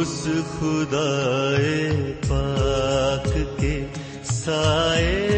اس خدا پاک کے سائے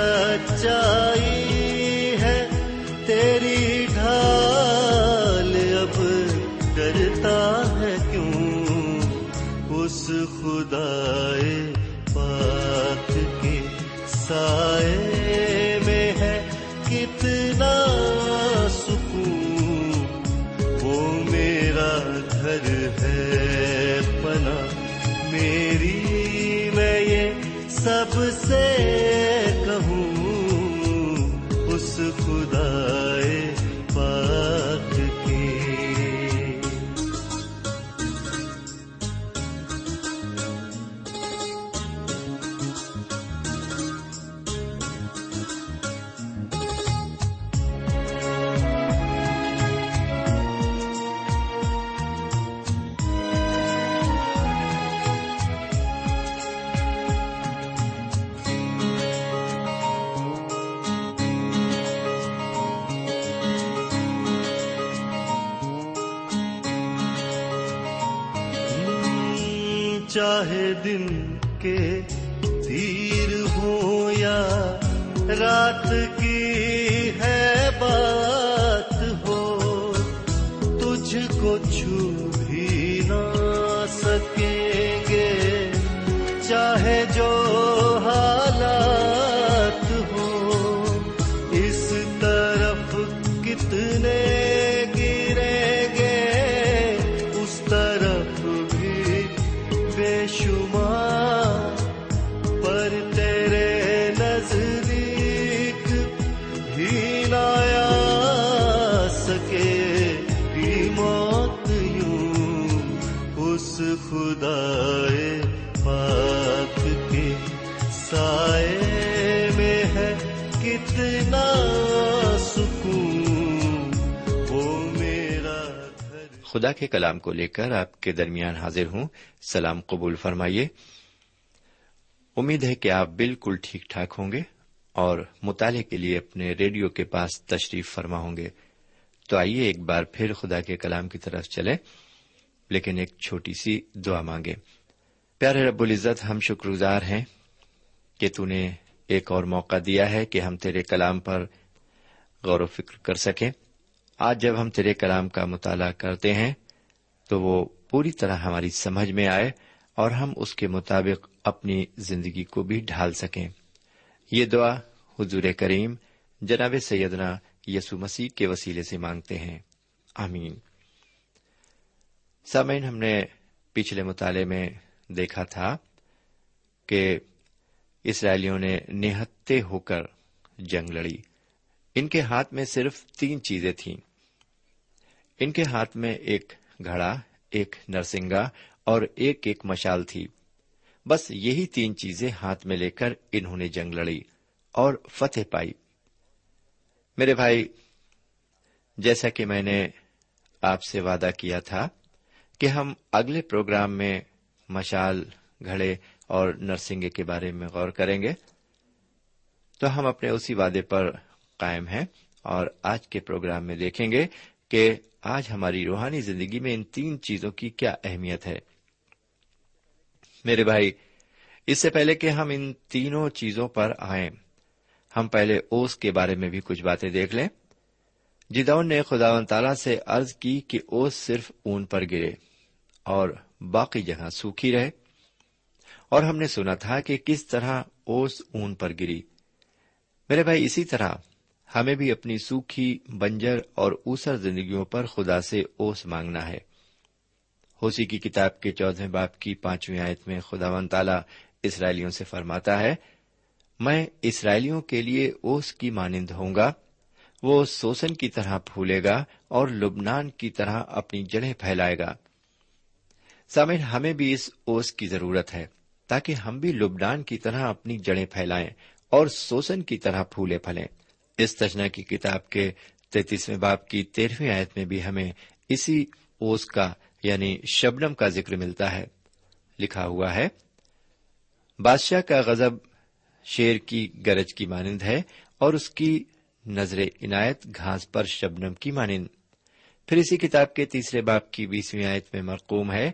سچائی دن کے خدا کے کلام کو لے کر آپ کے درمیان حاضر ہوں۔ سلام قبول فرمائیے۔ امید ہے کہ آپ بالکل ٹھیک ٹھاک ہوں گے اور مطالعے کے لیے اپنے ریڈیو کے پاس تشریف فرما ہوں گے۔ تو آئیے ایک بار پھر خدا کے کلام کی طرف چلے لیکن ایک چھوٹی سی دعا مانگے پیارے رب العزت، ہم شکر گزار ہیں کہ تو نے ایک اور موقع دیا ہے کہ ہم تیرے کلام پر غور و فکر کر سکیں۔ آج جب ہم تیرے کلام کا مطالعہ کرتے ہیں، تو وہ پوری طرح ہماری سمجھ میں آئے اور ہم اس کے مطابق اپنی زندگی کو بھی ڈھال سکیں۔ یہ دعا حضور کریم جناب سیدنا یسو مسیح کے وسیلے سے مانگتے ہیں۔ آمین۔ سامعین، ہم نے پچھلے مطالعے میں دیکھا تھا کہ اسرائیلیوں نے نہتے ہو کر جنگ لڑی۔ ان کے ہاتھ میں صرف تین چیزیں تھیں۔ ان کے ہاتھ میں ایک گھڑا، ایک نرسنگا اور ایک ایک مشال تھی۔ بس یہی تین چیزیں ہاتھ میں لے کر انہوں نے جنگ لڑی اور فتح پائی۔ میرے بھائی، جیسا کہ میں نے آپ سے وعدہ کیا تھا کہ ہم اگلے پروگرام میں مشال، گھڑے اور نرسنگے کے بارے میں غور کریں گے، تو ہم اپنے اسی وعدے پر قائم ہیں اور آج کے پروگرام میں دیکھیں گے کہ آج ہماری روحانی زندگی میں ان تین چیزوں کی کیا اہمیت ہے؟ میرے بھائی، اس سے پہلے کہ ہم ان تینوں چیزوں پر آئیں، ہم پہلے اوس کے بارے میں بھی کچھ باتیں دیکھ لیں۔ جدون نے خدا و تعالی سے عرض کی کہ اوس صرف اون پر گرے اور باقی جگہ سوکھی رہے۔ اور ہم نے سنا تھا کہ کس طرح اوس اون پر گری۔ میرے بھائی، اسی طرح ہمیں بھی اپنی سوکھی، بنجر اور اوسر زندگیوں پر خدا سے اوس مانگنا ہے۔ ہوسی کی کتاب کے چودہ باپ کی پانچویں آیت میں خدا ون تالا اسرائیلیوں سے فرماتا ہے، میں اسرائیلیوں کے لیے اوس کی مانند ہوں گا۔ وہ سوسن کی طرح پھولے گا اور لبنان کی طرح اپنی جڑیں پھیلائے گا۔ سامن ہمیں بھی اس اوس کی ضرورت ہے تاکہ ہم بھی لبنان کی طرح اپنی جڑیں پھیلائیں اور سوسن کی طرح پھولے پھلیں۔ اس تجنا کی کتاب کے تینتیسویں باپ کی تیرہویں آیت میں بھی ہمیں اسی اوس کا یعنی شبنم کا ذکر ملتا ہے۔ لکھا ہوا ہے، بادشاہ کا غزب شیر کی گرج کی مانند ہے اور اس کی نظر عنایت گھاس پر شبنم کی مانند۔ پھر اسی کتاب کے تیسرے باپ کی بیسویں آیت میں مرقوم ہے،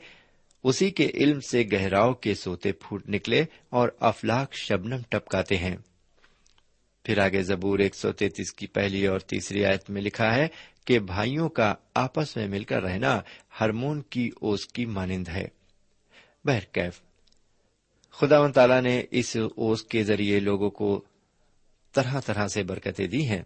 اسی کے علم سے گہراؤ کے سوتے پھوٹ نکلے اور افلاق شبنم ٹپکاتے ہیں۔ پھر آگے زبور ایک سو تینتیس کی پہلی اور تیسری آیت میں لکھا ہے کہ بھائیوں کا آپس میں مل کر رہنا ہرمون کی اوس کی مانند ہے۔ بہرکیف خدا و تعالی نے اس اوس کے ذریعے لوگوں کو طرح طرح سے برکتیں دی ہیں۔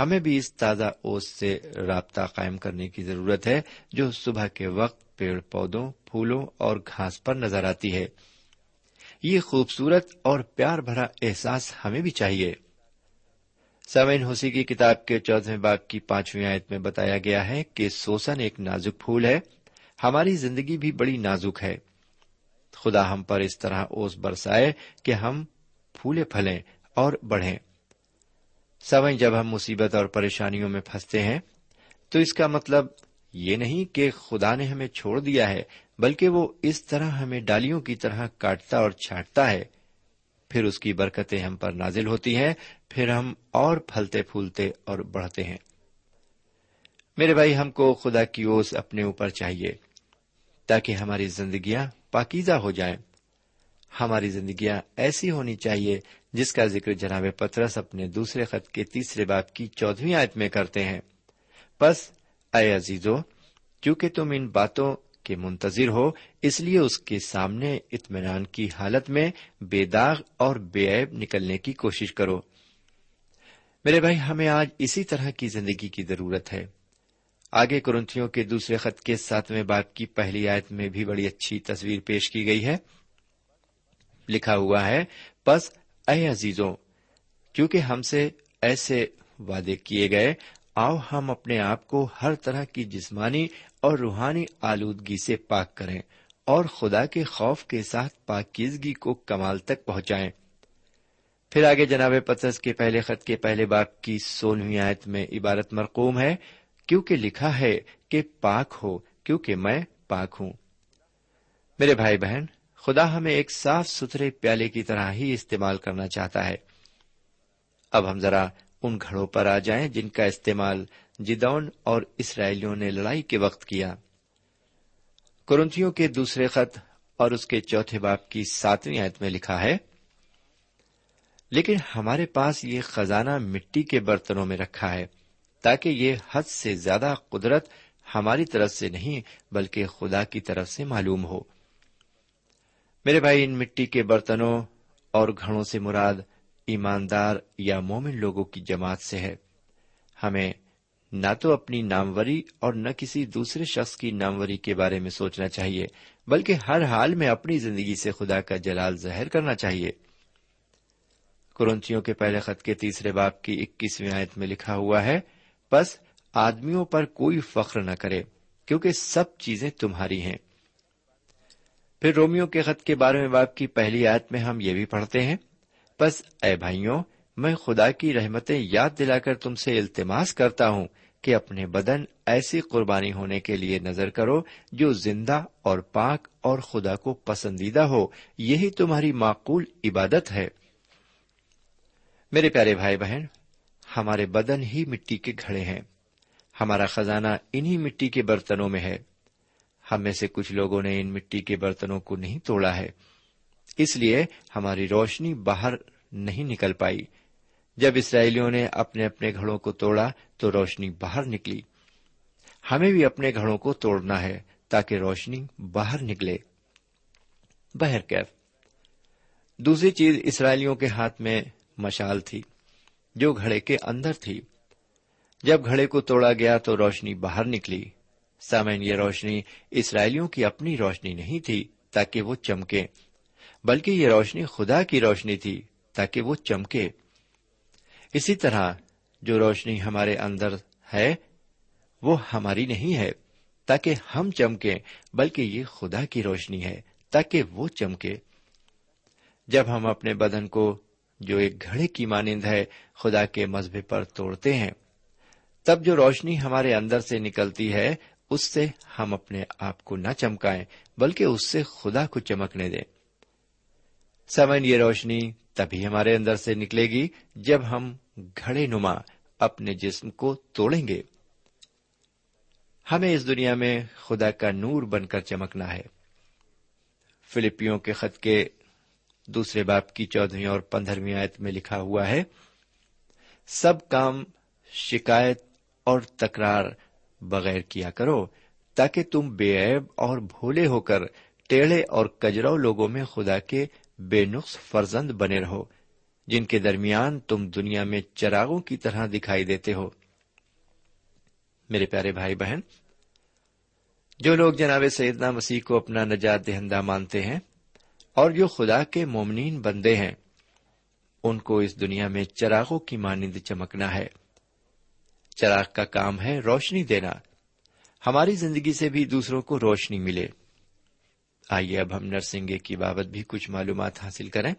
ہمیں بھی اس تازہ اوس سے رابطہ قائم کرنے کی ضرورت ہے جو صبح کے وقت پیڑ پودوں، پھولوں اور گھاس پر نظر آتی ہے۔ یہ خوبصورت اور پیار بھرا احساس ہمیں بھی چاہیے۔ سوین ہوسی کی کتاب کے چودہویں باغ کی پانچویں آیت میں بتایا گیا ہے کہ سوسن ایک نازک پھول ہے۔ ہماری زندگی بھی بڑی نازک ہے۔ خدا ہم پر اس طرح اوس برسائے کہ ہم پھولے پھلیں اور بڑھیں۔ سوئیں جب ہم مصیبت اور پریشانیوں میں پھنستے ہیں، تو اس کا مطلب یہ نہیں کہ خدا نے ہمیں چھوڑ دیا ہے، بلکہ وہ اس طرح ہمیں ڈالیوں کی طرح کاٹتا اور چھانٹتا ہے۔ پھر اس کی برکتیں ہم پر نازل ہوتی ہیں، پھر ہم اور پھلتے پھولتے اور بڑھتے ہیں۔ میرے بھائی، ہم کو خدا کی اوس اپنے اوپر چاہیے تاکہ ہماری زندگیاں پاکیزہ ہو جائیں۔ ہماری زندگیاں ایسی ہونی چاہیے جس کا ذکر جناب پترس اپنے دوسرے خط کے تیسرے باپ کی چودہویں آیت میں کرتے ہیں۔ بس اے عزیزو کیونکہ تم ان باتوں کے منتظر ہو، اس لیے اس کے سامنے اطمینان کی حالت میں بے داغ اور بے عیب نکلنے کی کوشش کرو۔ میرے بھائی، ہمیں آج اسی طرح کی زندگی کی ضرورت ہے۔ آگے کرنتھیوں کے دوسرے خط کے ساتویں باپ کی پہلی آیت میں بھی بڑی اچھی تصویر پیش کی گئی ہے۔ لکھا ہوا ہے بس اے عزیزوں، کیونکہ ہم سے ایسے وعدے کیے گئے آؤ ہم اپنے آپ کو ہر طرح کی جسمانی اور روحانی آلودگی سے پاک کریں اور خدا کے خوف کے ساتھ پاکیزگی کو کمال تک پہنچائیں۔ پھر آگے جناب پترس کے پہلے خط کے پہلے باپ کی سولہویں آیت میں عبارت مرقوم ہے، کیونکہ لکھا ہے کہ پاک ہو، کیونکہ میں پاک ہوں۔ میرے بھائی بہن، خدا ہمیں ایک صاف ستھرے پیالے کی طرح ہی استعمال کرنا چاہتا ہے۔ اب ہم ذرا ان گھڑوں پر آ جائیں جن کا استعمال جدون اور اسرائیلیوں نے لڑائی کے وقت کیا۔ کرنتھیوں کے دوسرے خط اور اس کے چوتھے باپ کی ساتویں آیت میں لکھا ہے، لیکن ہمارے پاس یہ خزانہ مٹی کے برتنوں میں رکھا ہے تاکہ یہ حد سے زیادہ قدرت ہماری طرف سے نہیں بلکہ خدا کی طرف سے معلوم ہو۔ میرے بھائی، ان مٹی کے برتنوں اور گھڑوں سے مراد ایماندار یا مومن لوگوں کی جماعت سے ہے۔ ہمیں نہ تو اپنی ناموری اور نہ کسی دوسرے شخص کی ناموری کے بارے میں سوچنا چاہیے، بلکہ ہر حال میں اپنی زندگی سے خدا کا جلال ظاہر کرنا چاہیے۔ کرنچیوں کے پہلے خط کے تیسرے باپ کی اکیسویں آیت میں لکھا ہوا ہے بس آدمیوں پر کوئی فخر نہ کرے، کیونکہ سب چیزیں تمہاری ہیں۔ پھر رومیو کے خط کے بارہویں باپ کی پہلی آیت میں ہم یہ بھی پڑھتے ہیں بس اے بھائیوں، میں خدا کی رحمتیں یاد دلا کر تم سے التماس کرتا ہوں کہ اپنے بدن ایسی قربانی ہونے کے لیے نظر کرو جو زندہ اور پاک اور خدا کو پسندیدہ ہو۔ یہی تمہاری معقول عبادت ہے۔ میرے پیارے بھائی بہن، ہمارے بدن ہی مٹی کے گھڑے ہیں۔ ہمارا خزانہ انہی مٹی کے برتنوں میں ہے۔ ہم میں سے کچھ لوگوں نے ان مٹی کے برتنوں کو نہیں توڑا ہے۔ اس لیے ہماری روشنی باہر نہیں نکل پائی۔ جب اسرائیلیوں نے اپنے اپنے گھڑوں کو توڑا تو روشنی باہر نکلی۔ ہمیں بھی اپنے گھڑوں کو توڑنا ہے تاکہ روشنی باہر نکلے۔ بہرکیف دوسری چیز اسرائیلیوں کے ہاتھ میں مشال تھی، جو گھڑے کے اندر تھی۔ جب گھڑے کو توڑا گیا تو روشنی باہر نکلی۔ سامن یہ روشنی اسرائیلیوں کی اپنی روشنی نہیں تھی، تاکہ وہ چمکے۔ بلکہ یہ روشنی خدا کی روشنی تھی تاکہ وہ چمکے۔ اسی طرح جو روشنی ہمارے اندر ہے، وہ ہماری نہیں ہے تاکہ ہم چمکے بلکہ یہ خدا کی روشنی ہے تاکہ وہ چمکے۔ جب ہم اپنے بدن کو جو ایک گھڑے کی مانند ہے خدا کے مذہب پر توڑتے ہیں، تب جو روشنی ہمارے اندر سے نکلتی ہے، اس سے ہم اپنے آپ کو نہ چمکائیں، بلکہ اس سے خدا کو چمکنے دیں۔ سمن یہ روشنی تبھی ہمارے اندر سے نکلے گی جب ہم گھڑے نما اپنے جسم کو توڑیں گے۔ ہمیں اس دنیا میں خدا کا نور بن کر چمکنا ہے۔ فلپیوں کے خط کے دوسرے باپ کی چودہویں اور پندرہویں آیت میں لکھا ہوا ہے، سب کام شکایت اور تکرار بغیر کیا کرو تاکہ تم بے عیب اور بھولے ہو کر ٹیڑھے اور کجرو لوگوں میں خدا کے بے نقص فرزند بنے رہو، جن کے درمیان تم دنیا میں چراغوں کی طرح دکھائی دیتے ہو۔ میرے پیارے بھائی بہن، جو لوگ جناب سیدنا مسیح کو اپنا نجات دہندہ مانتے ہیں اور جو خدا کے مومنین بندے ہیں، ان کو اس دنیا میں چراغوں کی مانند چمکنا ہے۔ چراغ کا کام ہے روشنی دینا۔ ہماری زندگی سے بھی دوسروں کو روشنی ملے۔ آئیے اب ہم نرسنگے کی بابت بھی کچھ معلومات حاصل کریں۔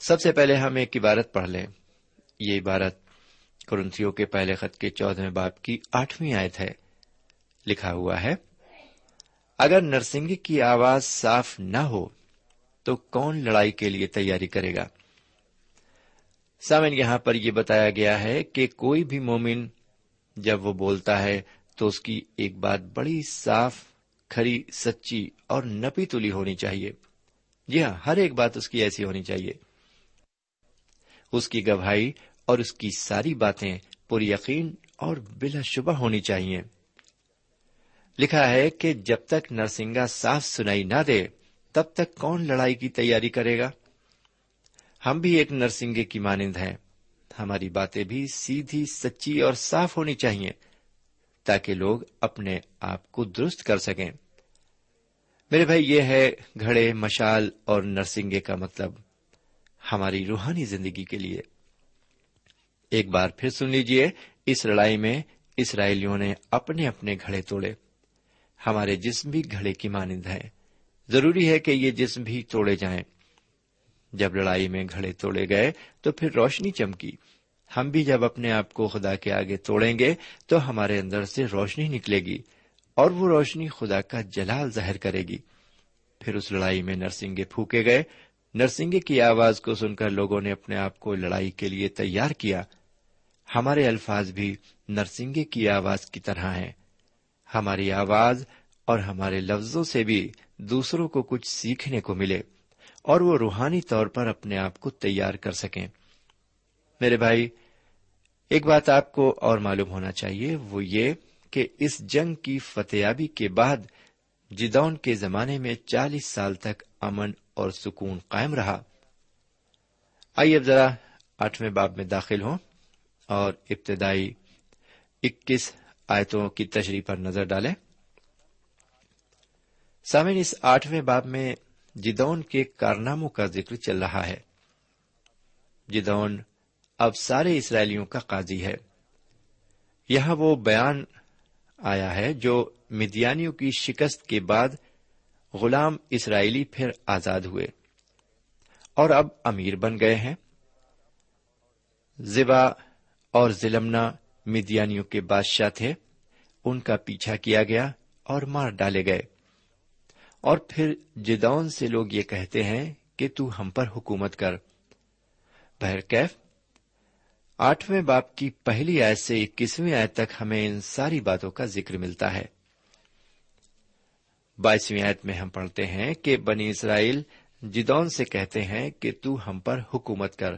سب سے پہلے ہم ایک عبارت پڑھ لیں۔ یہ عبارت کرنتھیوں کے پہلے خط کے چودہ باپ کی آٹھویں آیت ہے۔ لکھا ہوا ہے، اگر نرسنگ کی آواز صاف نہ ہو تو کون لڑائی کے لیے تیاری کرے گا؟ سامن یہاں پر یہ بتایا گیا ہے کہ کوئی بھی مومن جب وہ بولتا ہے تو اس کی ایک بات بڑی صاف کھڑی، سچی اور نپی تلی ہونی چاہیے۔ جی ہاں ہر ایک بات اس کی ایسی ہونی چاہیے۔ اس کی گواہی اور اس کی ساری باتیں پر یقین اور بلا شبہ ہونی چاہیے۔ لکھا ہے کہ جب تک نرسنگا صاف سنائی نہ دے، تب تک کون لڑائی کی تیاری کرے گا؟ ہم بھی ایک نرسنگے کی مانند ہیں۔ ہماری باتیں بھی سیدھی، سچی اور صاف ہونی چاہیے۔ تاکہ لوگ اپنے آپ کو درست کر سکیں۔ میرے بھائی، یہ ہے گھڑے، مشال اور نرسنگے کا مطلب ہماری روحانی زندگی کے لیے۔ ایک بار پھر سن لیجیے اس لڑائی میں اسرائیلیوں نے اپنے اپنے گھڑے توڑے۔ ہمارے جسم بھی گھڑے کی مانند ہے ضروری ہے کہ یہ جسم بھی توڑے جائیں۔ جب لڑائی میں گھڑے توڑے گئے تو پھر روشنی چمکی۔ ہم بھی جب اپنے آپ کو خدا کے آگے توڑیں گے تو ہمارے اندر سے روشنی نکلے گی اور وہ روشنی خدا کا جلال ظاہر کرے گی۔ پھر اس لڑائی میں نرسنگے پھونکے گئے۔ نرسنگے کی آواز کو سن کر لوگوں نے اپنے آپ کو لڑائی کے لیے تیار کیا۔ ہمارے الفاظ بھی نرسنگے کی آواز کی طرح ہیں۔ ہماری آواز اور ہمارے لفظوں سے بھی دوسروں کو کچھ سیکھنے کو ملے اور وہ روحانی طور پر اپنے آپ کو تیار کر سکیں۔ میرے بھائی ایک بات آپ کو اور معلوم ہونا چاہیے، وہ یہ کہ اس جنگ کی فتحیابی کے بعد جدون کے زمانے میں چالیس سال تک امن اور سکون قائم رہا۔ آئیے اب ذرا آٹھویں باب میں داخل ہوں اور ابتدائی اکیس آیتوں کی تشریح پر نظر ڈالیں۔ سامعین، اس آٹھویں باب میں جدون کے کارناموں کا ذکر چل رہا ہے۔ جدون اب سارے اسرائیلیوں کا قاضی ہے۔ یہاں وہ بیان آیا ہے جو مدیانیوں کی شکست کے بعد غلام اسرائیلی پھر آزاد ہوئے اور اب امیر بن گئے ہیں۔ زبا اور زلمنا مدیانیوں کے بادشاہ تھے۔ ان کا پیچھا کیا گیا اور مار ڈالے گئے۔ اور پھر جدون سے لوگ یہ کہتے ہیں کہ تو ہم پر حکومت کر۔ بہرکیف آٹھویں باپ کی پہلی آیت سے اکیسویں آیت تک ہمیں ان ساری باتوں کا ذکر ملتا ہے۔ بائیسویں آیت میں ہم پڑھتے ہیں کہ بنی اسرائیل جدون سے کہتے ہیں کہ تو ہم پر حکومت کر۔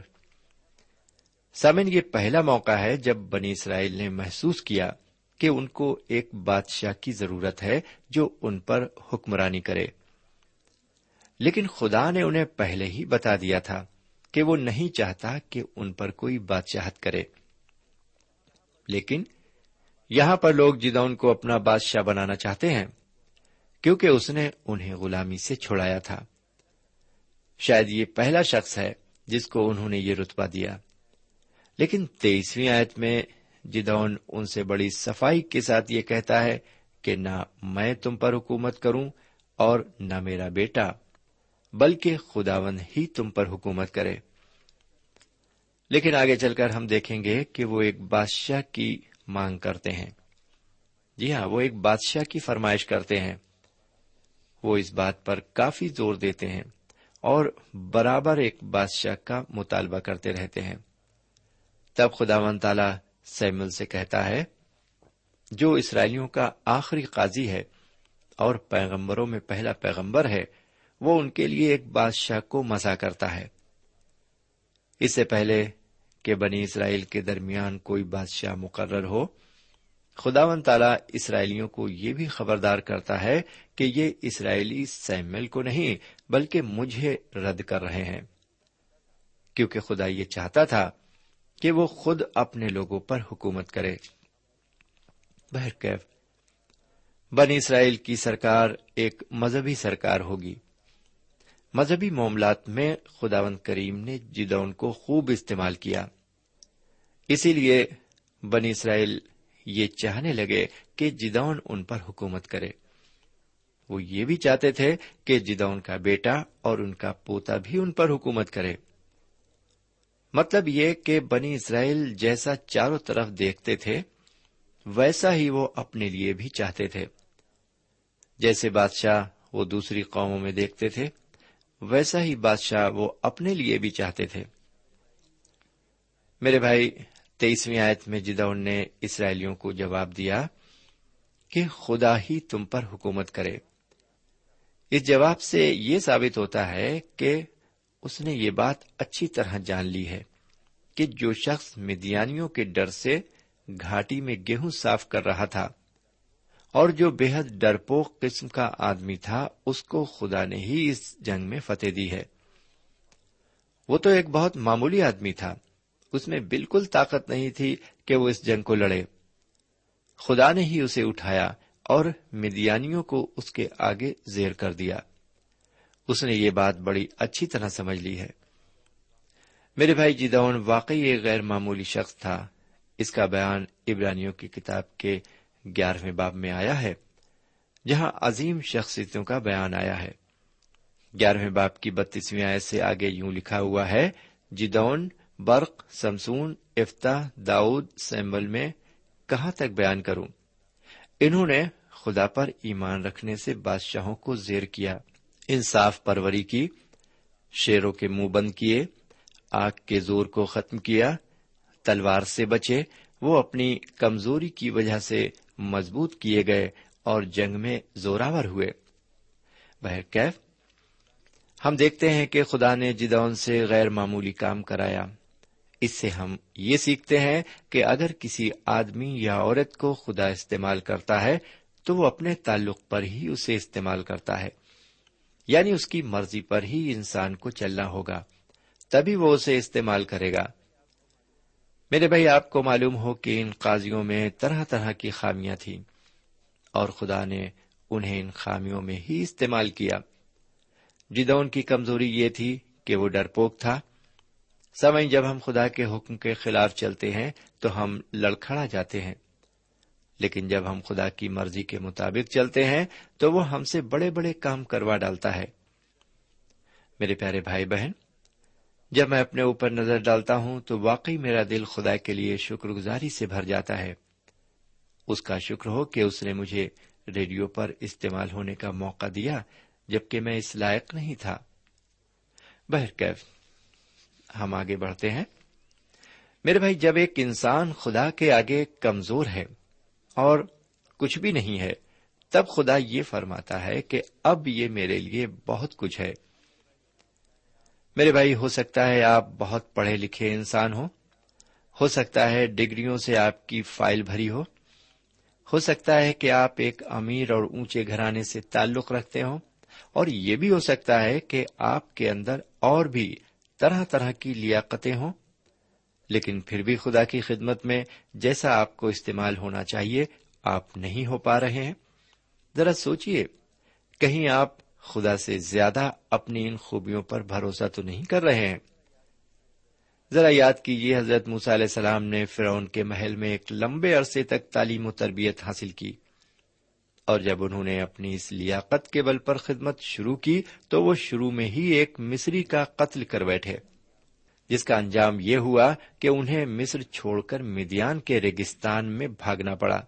سامن یہ پہلا موقع ہے جب بنی اسرائیل نے محسوس کیا کہ ان کو ایک بادشاہ کی ضرورت ہے جو ان پر حکمرانی کرے۔ لیکن خدا نے انہیں پہلے ہی بتا دیا تھا۔ کہ وہ نہیں چاہتا کہ ان پر کوئی بادشاہت کرے۔ لیکن یہاں پر لوگ جدون کو اپنا بادشاہ بنانا چاہتے ہیں، کیونکہ اس نے انہیں غلامی سے چھڑایا تھا۔ شاید یہ پہلا شخص ہے جس کو انہوں نے یہ رتبہ دیا۔ لیکن تیسویں آیت میں جدون ان سے بڑی صفائی کے ساتھ یہ کہتا ہے کہ نہ میں تم پر حکومت کروں اور نہ میرا بیٹا۔ بلکہ خداون ہی تم پر حکومت کرے۔ لیکن آگے چل کر ہم دیکھیں گے کہ وہ ایک بادشاہ کی مانگ کرتے ہیں۔ جی ہاں وہ ایک بادشاہ کی فرمائش کرتے ہیں۔ وہ اس بات پر کافی زور دیتے ہیں اور برابر ایک بادشاہ کا مطالبہ کرتے رہتے ہیں۔ تب خدا ون تالا سیمل سے کہتا ہے، جو اسرائیلیوں کا آخری قاضی ہے اور پیغمبروں میں پہلا پیغمبر ہے وہ ان کے لیے ایک بادشاہ کو مزہ کرتا ہے۔ اس سے پہلے کہ بنی اسرائیل کے درمیان کوئی بادشاہ مقرر ہو خدا ون تالا اسرائیلیوں کو یہ بھی خبردار کرتا ہے کہ یہ اسرائیلی سیمل کو نہیں، بلکہ مجھے رد کر رہے ہیں۔ کیونکہ خدا یہ چاہتا تھا کہ وہ خود اپنے لوگوں پر حکومت کرے۔ بہرکیف اسرائیل کی سرکار ایک مذہبی سرکار ہوگی۔ مذہبی معاملات میں خداون کریم نے جدون کو خوب استعمال کیا۔ اسی لیے بنی اسرائیل یہ چاہنے لگے کہ جدون ان پر حکومت کرے۔ وہ یہ بھی چاہتے تھے کہ جدون کا بیٹا اور ان کا پوتا بھی ان پر حکومت کرے۔ مطلب یہ کہ بنی اسرائیل جیسا چاروں طرف دیکھتے تھے، ویسا ہی وہ اپنے لیے بھی چاہتے تھے۔ جیسے بادشاہ وہ دوسری قوموں میں دیکھتے تھے ویسا ہی بادشاہ وہ اپنے لیے بھی چاہتے تھے۔ میرے بھائی، تیئیسویں آیت میں جدون نے اسرائیلیوں کو جواب دیا کہ خدا ہی تم پر حکومت کرے۔ اس جواب سے یہ ثابت ہوتا ہے کہ اس نے یہ بات اچھی طرح جان لی ہے کہ جو شخص مدیانیوں کے ڈر سے گھاٹی میں گیہوں صاف کر رہا تھا اور جو بے حد ڈرپوک قسم کا آدمی تھا، اس کو خدا نے ہی اس جنگ میں فتح دی ہے۔ وہ تو ایک بہت معمولی آدمی تھا۔ اس میں بالکل طاقت نہیں تھی کہ وہ اس جنگ کو لڑے۔ خدا نے ہی اسے اٹھایا اور مدیانیوں کو اس کے آگے زیر کر دیا۔ اس نے یہ بات بڑی اچھی طرح سمجھ لی ہے۔ میرے بھائی جدون واقعی ایک غیر معمولی شخص تھا۔ اس کا بیان ابرانیوں کی کتاب کے گیارہویں باب میں آیا ہے، جہاں عظیم شخصیتوں کا بیان آیا ہے۔ گیارہویں باپ کی بتیسویں آیت سے آگے یوں لکھا ہوا ہے، جدون، برق، سمسون افتا داؤد، سیمبل میں کہاں تک بیان کروں؟ انہوں نے خدا پر ایمان رکھنے سے بادشاہوں کو زیر کیا، انصاف پروری کی، شیروں کے منہ بند کیے، آگ کے زور کو ختم کیا، تلوار سے بچے، وہ اپنی کمزوری کی وجہ سے مضبوط کیے گئے اور جنگ میں زوراور ہوئے۔ بہرکیف ہم دیکھتے ہیں کہ خدا نے جدون سے غیر معمولی کام کرایا۔ اس سے ہم یہ سیکھتے ہیں کہ اگر کسی آدمی یا عورت کو خدا استعمال کرتا ہے، تو وہ اپنے تعلق پر ہی اسے استعمال کرتا ہے۔ یعنی اس کی مرضی پر ہی انسان کو چلنا ہوگا، تبھی وہ اسے استعمال کرے گا۔ میرے بھائی، آپ کو معلوم ہو کہ ان قاضیوں میں طرح طرح کی خامیاں تھیں اور خدا نے انہیں ان خامیوں میں ہی استعمال کیا۔ جدون کی کمزوری یہ تھی کہ وہ ڈرپوک تھا سمئ جب ہم خدا کے حکم کے خلاف چلتے ہیں تو ہم لڑکھڑا جاتے ہیں۔ لیکن جب ہم خدا کی مرضی کے مطابق چلتے ہیں تو وہ ہم سے بڑے بڑے کام کروا ڈالتا ہے۔ میرے پیارے بھائی بہن جب میں اپنے اوپر نظر ڈالتا ہوں تو واقعی میرا دل خدا کے لیے شکر گزاری سے بھر جاتا ہے۔ اس کا شکر ہو کہ اس نے مجھے ریڈیو پر استعمال ہونے کا موقع دیا جبکہ میں اس لائق نہیں تھا۔ بہرکیف ہم آگے بڑھتے ہیں۔ میرے بھائی، جب ایک انسان خدا کے آگے کمزور ہے اور کچھ بھی نہیں ہے، تب خدا یہ فرماتا ہے کہ اب یہ میرے لیے بہت کچھ ہے۔ میرے بھائی، ہو سکتا ہے آپ بہت پڑھے لکھے انسان ہو ہو سکتا ہے ڈگریوں سے آپ کی فائل بھری ہو۔ ہو سکتا ہے کہ آپ ایک امیر اور اونچے گھرانے سے تعلق رکھتے ہوں۔ اور یہ بھی ہو سکتا ہے کہ آپ کے اندر اور بھی طرح طرح کی لیاقتیں ہوں۔ لیکن پھر بھی خدا کی خدمت میں جیسا آپ کو استعمال ہونا چاہیے، آپ نہیں ہو پا رہے ہیں۔ ذرا سوچیے کہیں آپ خدا سے زیادہ اپنی ان خوبیوں پر بھروسہ تو نہیں کر رہے ہیں۔ ذرا یاد کیجیے حضرت موسیٰ علیہ السلام نے فرعون کے محل میں ایک لمبے عرصے تک تعلیم و تربیت حاصل کی۔ اور جب انہوں نے اپنی اس لیاقت کے بل پر خدمت شروع کی، تو وہ شروع میں ہی ایک مصری کا قتل کر بیٹھے۔ جس کا انجام یہ ہوا کہ انہیں مصر چھوڑ کر میدیان کے ریگستان میں بھاگنا پڑا۔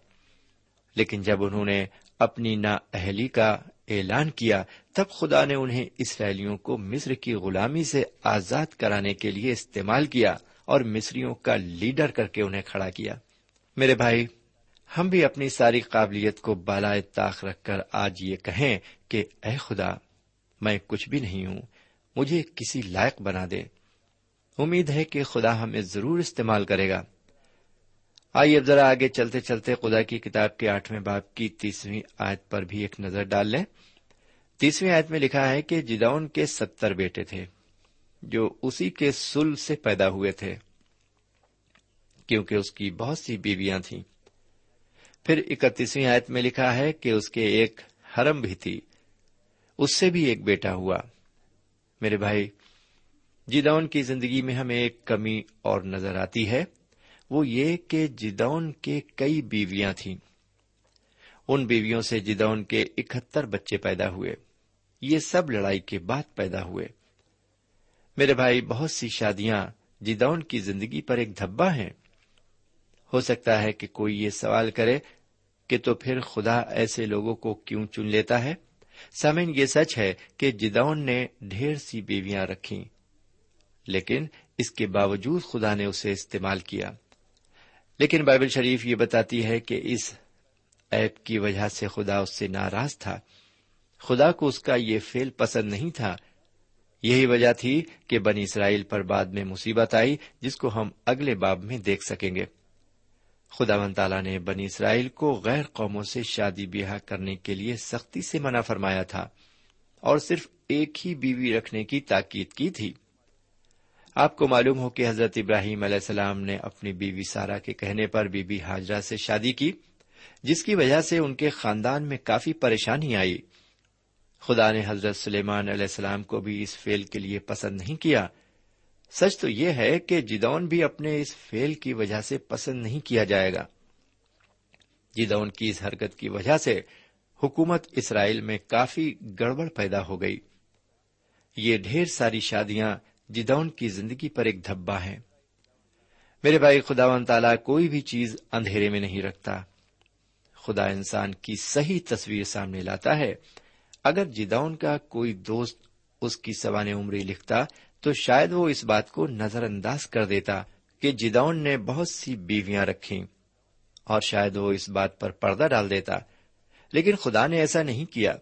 لیکن جب انہوں نے اپنی نا اہلی کا اعلان کیا، تب خدا نے انہیں اسرائیلیوں کو مصر کی غلامی سے آزاد کرانے کے لیے استعمال کیا اور مصریوں کا لیڈر کر کے انہیں کھڑا کیا۔ میرے بھائی، ہم بھی اپنی ساری قابلیت کو بالائے طاق رکھ کر آج یہ کہیں کہ اے خدا، میں کچھ بھی نہیں ہوں، مجھے کسی لائق بنا دے۔ امید ہے کہ خدا ہمیں ضرور استعمال کرے گا۔ آئیے اب ذرا آگے چلتے چلتے خدا کی کتاب کے آٹھویں باپ کی تیسویں آیت پر بھی ایک نظر ڈال لیں۔ تیسویں آیت میں لکھا ہے کہ جدون کے ستر بیٹے تھے جو اسی کے سل سے پیدا ہوئے تھے، کیونکہ اس کی بہت سی بیویاں تھیں۔ پھر اکتیسویں آیت میں لکھا ہے کہ اس کے ایک حرم بھی تھی، اس سے بھی ایک بیٹا ہوا۔ میرے بھائی جدون کی زندگی میں ہمیں ایک کمی اور نظر آتی ہے۔ وہ یہ کہ جدون کے کئی بیویاں تھیں۔ ان بیویوں سے جدون کے اکہتر بچے پیدا ہوئے۔ یہ سب لڑائی کے بعد پیدا ہوئے۔ میرے بھائی، بہت سی شادیاں جدون کی زندگی پر ایک دھبا ہیں۔ ہو سکتا ہے کہ کوئی یہ سوال کرے کہ تو پھر خدا ایسے لوگوں کو کیوں چن لیتا ہے؟ سامن یہ سچ ہے کہ جدون نے ڈھیر سی بیویاں رکھی لیکن اس کے باوجود خدا نے اسے استعمال کیا۔ لیکن بائبل شریف یہ بتاتی ہے کہ اس ایپ کی وجہ سے خدا اس سے ناراض تھا۔ خدا کو اس کا یہ فیل پسند نہیں تھا۔ یہی وجہ تھی کہ بنی اسرائیل پر بعد میں مصیبت آئی، جس کو ہم اگلے باب میں دیکھ سکیں گے۔ خدا و تعالیٰ نے بنی اسرائیل کو غیر قوموں سے شادی بیاہ کرنے کے لیے سختی سے منع فرمایا تھا اور صرف ایک ہی بیوی رکھنے کی تاکید کی تھی۔ آپ کو معلوم ہو کہ حضرت ابراہیم علیہ السلام نے اپنی بیوی سارا کے کہنے پر بی بی حاجرہ سے شادی کی، جس کی وجہ سے ان کے خاندان میں کافی پریشانی آئی۔ خدا نے حضرت سلیمان علیہ السلام کو بھی اس فیل کے لیے پسند نہیں کیا۔ سچ تو یہ ہے کہ جدون بھی اپنے اس فیل کی وجہ سے پسند نہیں کیا جائے گا۔ جدون کی اس حرکت کی وجہ سے حکومت اسرائیل میں کافی گڑبڑ پیدا ہو گئی۔ یہ ڈھیر ساری شادیاں جدون کی زندگی پر ایک دھبا ہے۔ میرے بھائی خدا و تعالیٰ کوئی بھی چیز اندھیرے میں نہیں رکھتا۔ خدا انسان کی صحیح تصویر سامنے لاتا ہے۔ اگر جدون کا کوئی دوست اس کی سوانح عمری لکھتا، تو شاید وہ اس بات کو نظر انداز کر دیتا کہ جدون نے بہت سی بیویاں رکھی اور شاید وہ اس بات پر پردہ ڈال دیتا۔ لیکن خدا نے ایسا نہیں کیا۔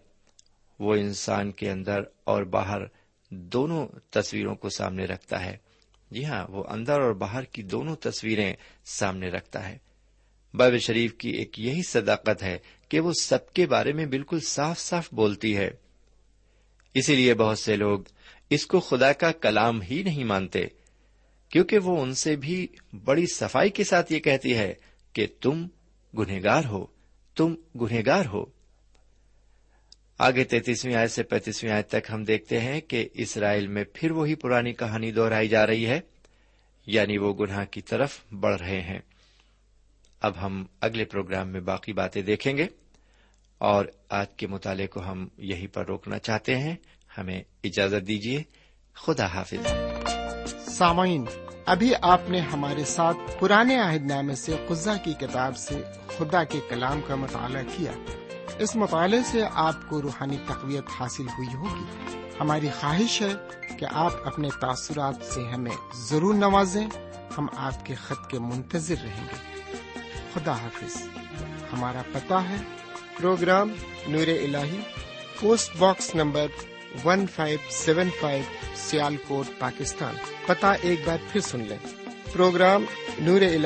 وہ انسان کے اندر اور باہر دونوں تصویروں کو سامنے رکھتا ہے۔ جی ہاں وہ اندر اور باہر کی دونوں تصویریں سامنے رکھتا ہے۔ بائبل شریف کی ایک یہی صداقت ہے کہ وہ سب کے بارے میں بالکل صاف صاف بولتی ہے۔ اسی لیے بہت سے لوگ اس کو خدا کا کلام ہی نہیں مانتے، کیونکہ وہ ان سے بھی بڑی صفائی کے ساتھ یہ کہتی ہے کہ تم گنہگار ہو، تم گنہگار ہو۔ آگے تینتیسویں آئے سے پینتیسویں آئے تک ہم دیکھتے ہیں کہ اسرائیل میں پھر وہی پرانی کہانی دہرائی جا رہی ہے یعنی وہ گناہ کی طرف بڑھ رہے ہیں۔ اب ہم اگلے پروگرام میں باقی باتیں دیکھیں گے، اور آج کے مطالعے کو ہم یہیں پر روکنا چاہتے ہیں۔ ہمیں اجازت دیجیے خدا حافظ۔ سامعین، ابھی آپ نے ہمارے ساتھ پرانے عہد نامے سے قزا کی کتاب سے خدا کے کلام کا مطالعہ کیا۔ اس مطالعے سے آپ کو روحانی تقویت حاصل ہوئی ہوگی۔ ہماری خواہش ہے کہ آپ اپنے تاثرات سے ہمیں ضرور نوازیں۔ ہم آپ کے خط کے منتظر رہیں گے۔ خدا حافظ۔ ہمارا پتہ ہے۔ پروگرام نور ال post box number one five seven five Sialkot, Pakistan. پتا ایک بار پھر سن لیں۔ پروگرام نور ال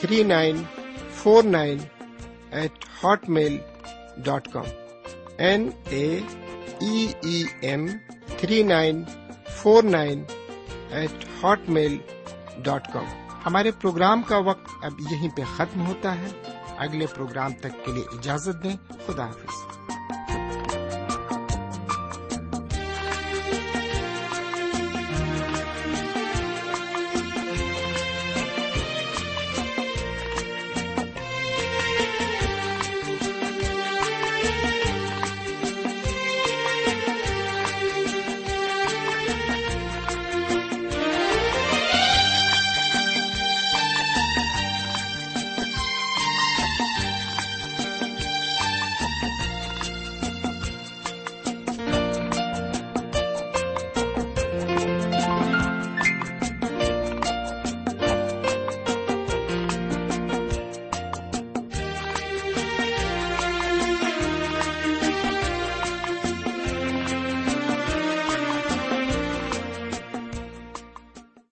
three nine four nine eight Hotmail dot com N A M three nine four nine eight Hotmail dot com ہمارے پروگرام کا وقت اب یہیں پہ ختم ہوتا ہے۔ اگلے پروگرام تک کے لیے اجازت دیں۔ خدا حافظ۔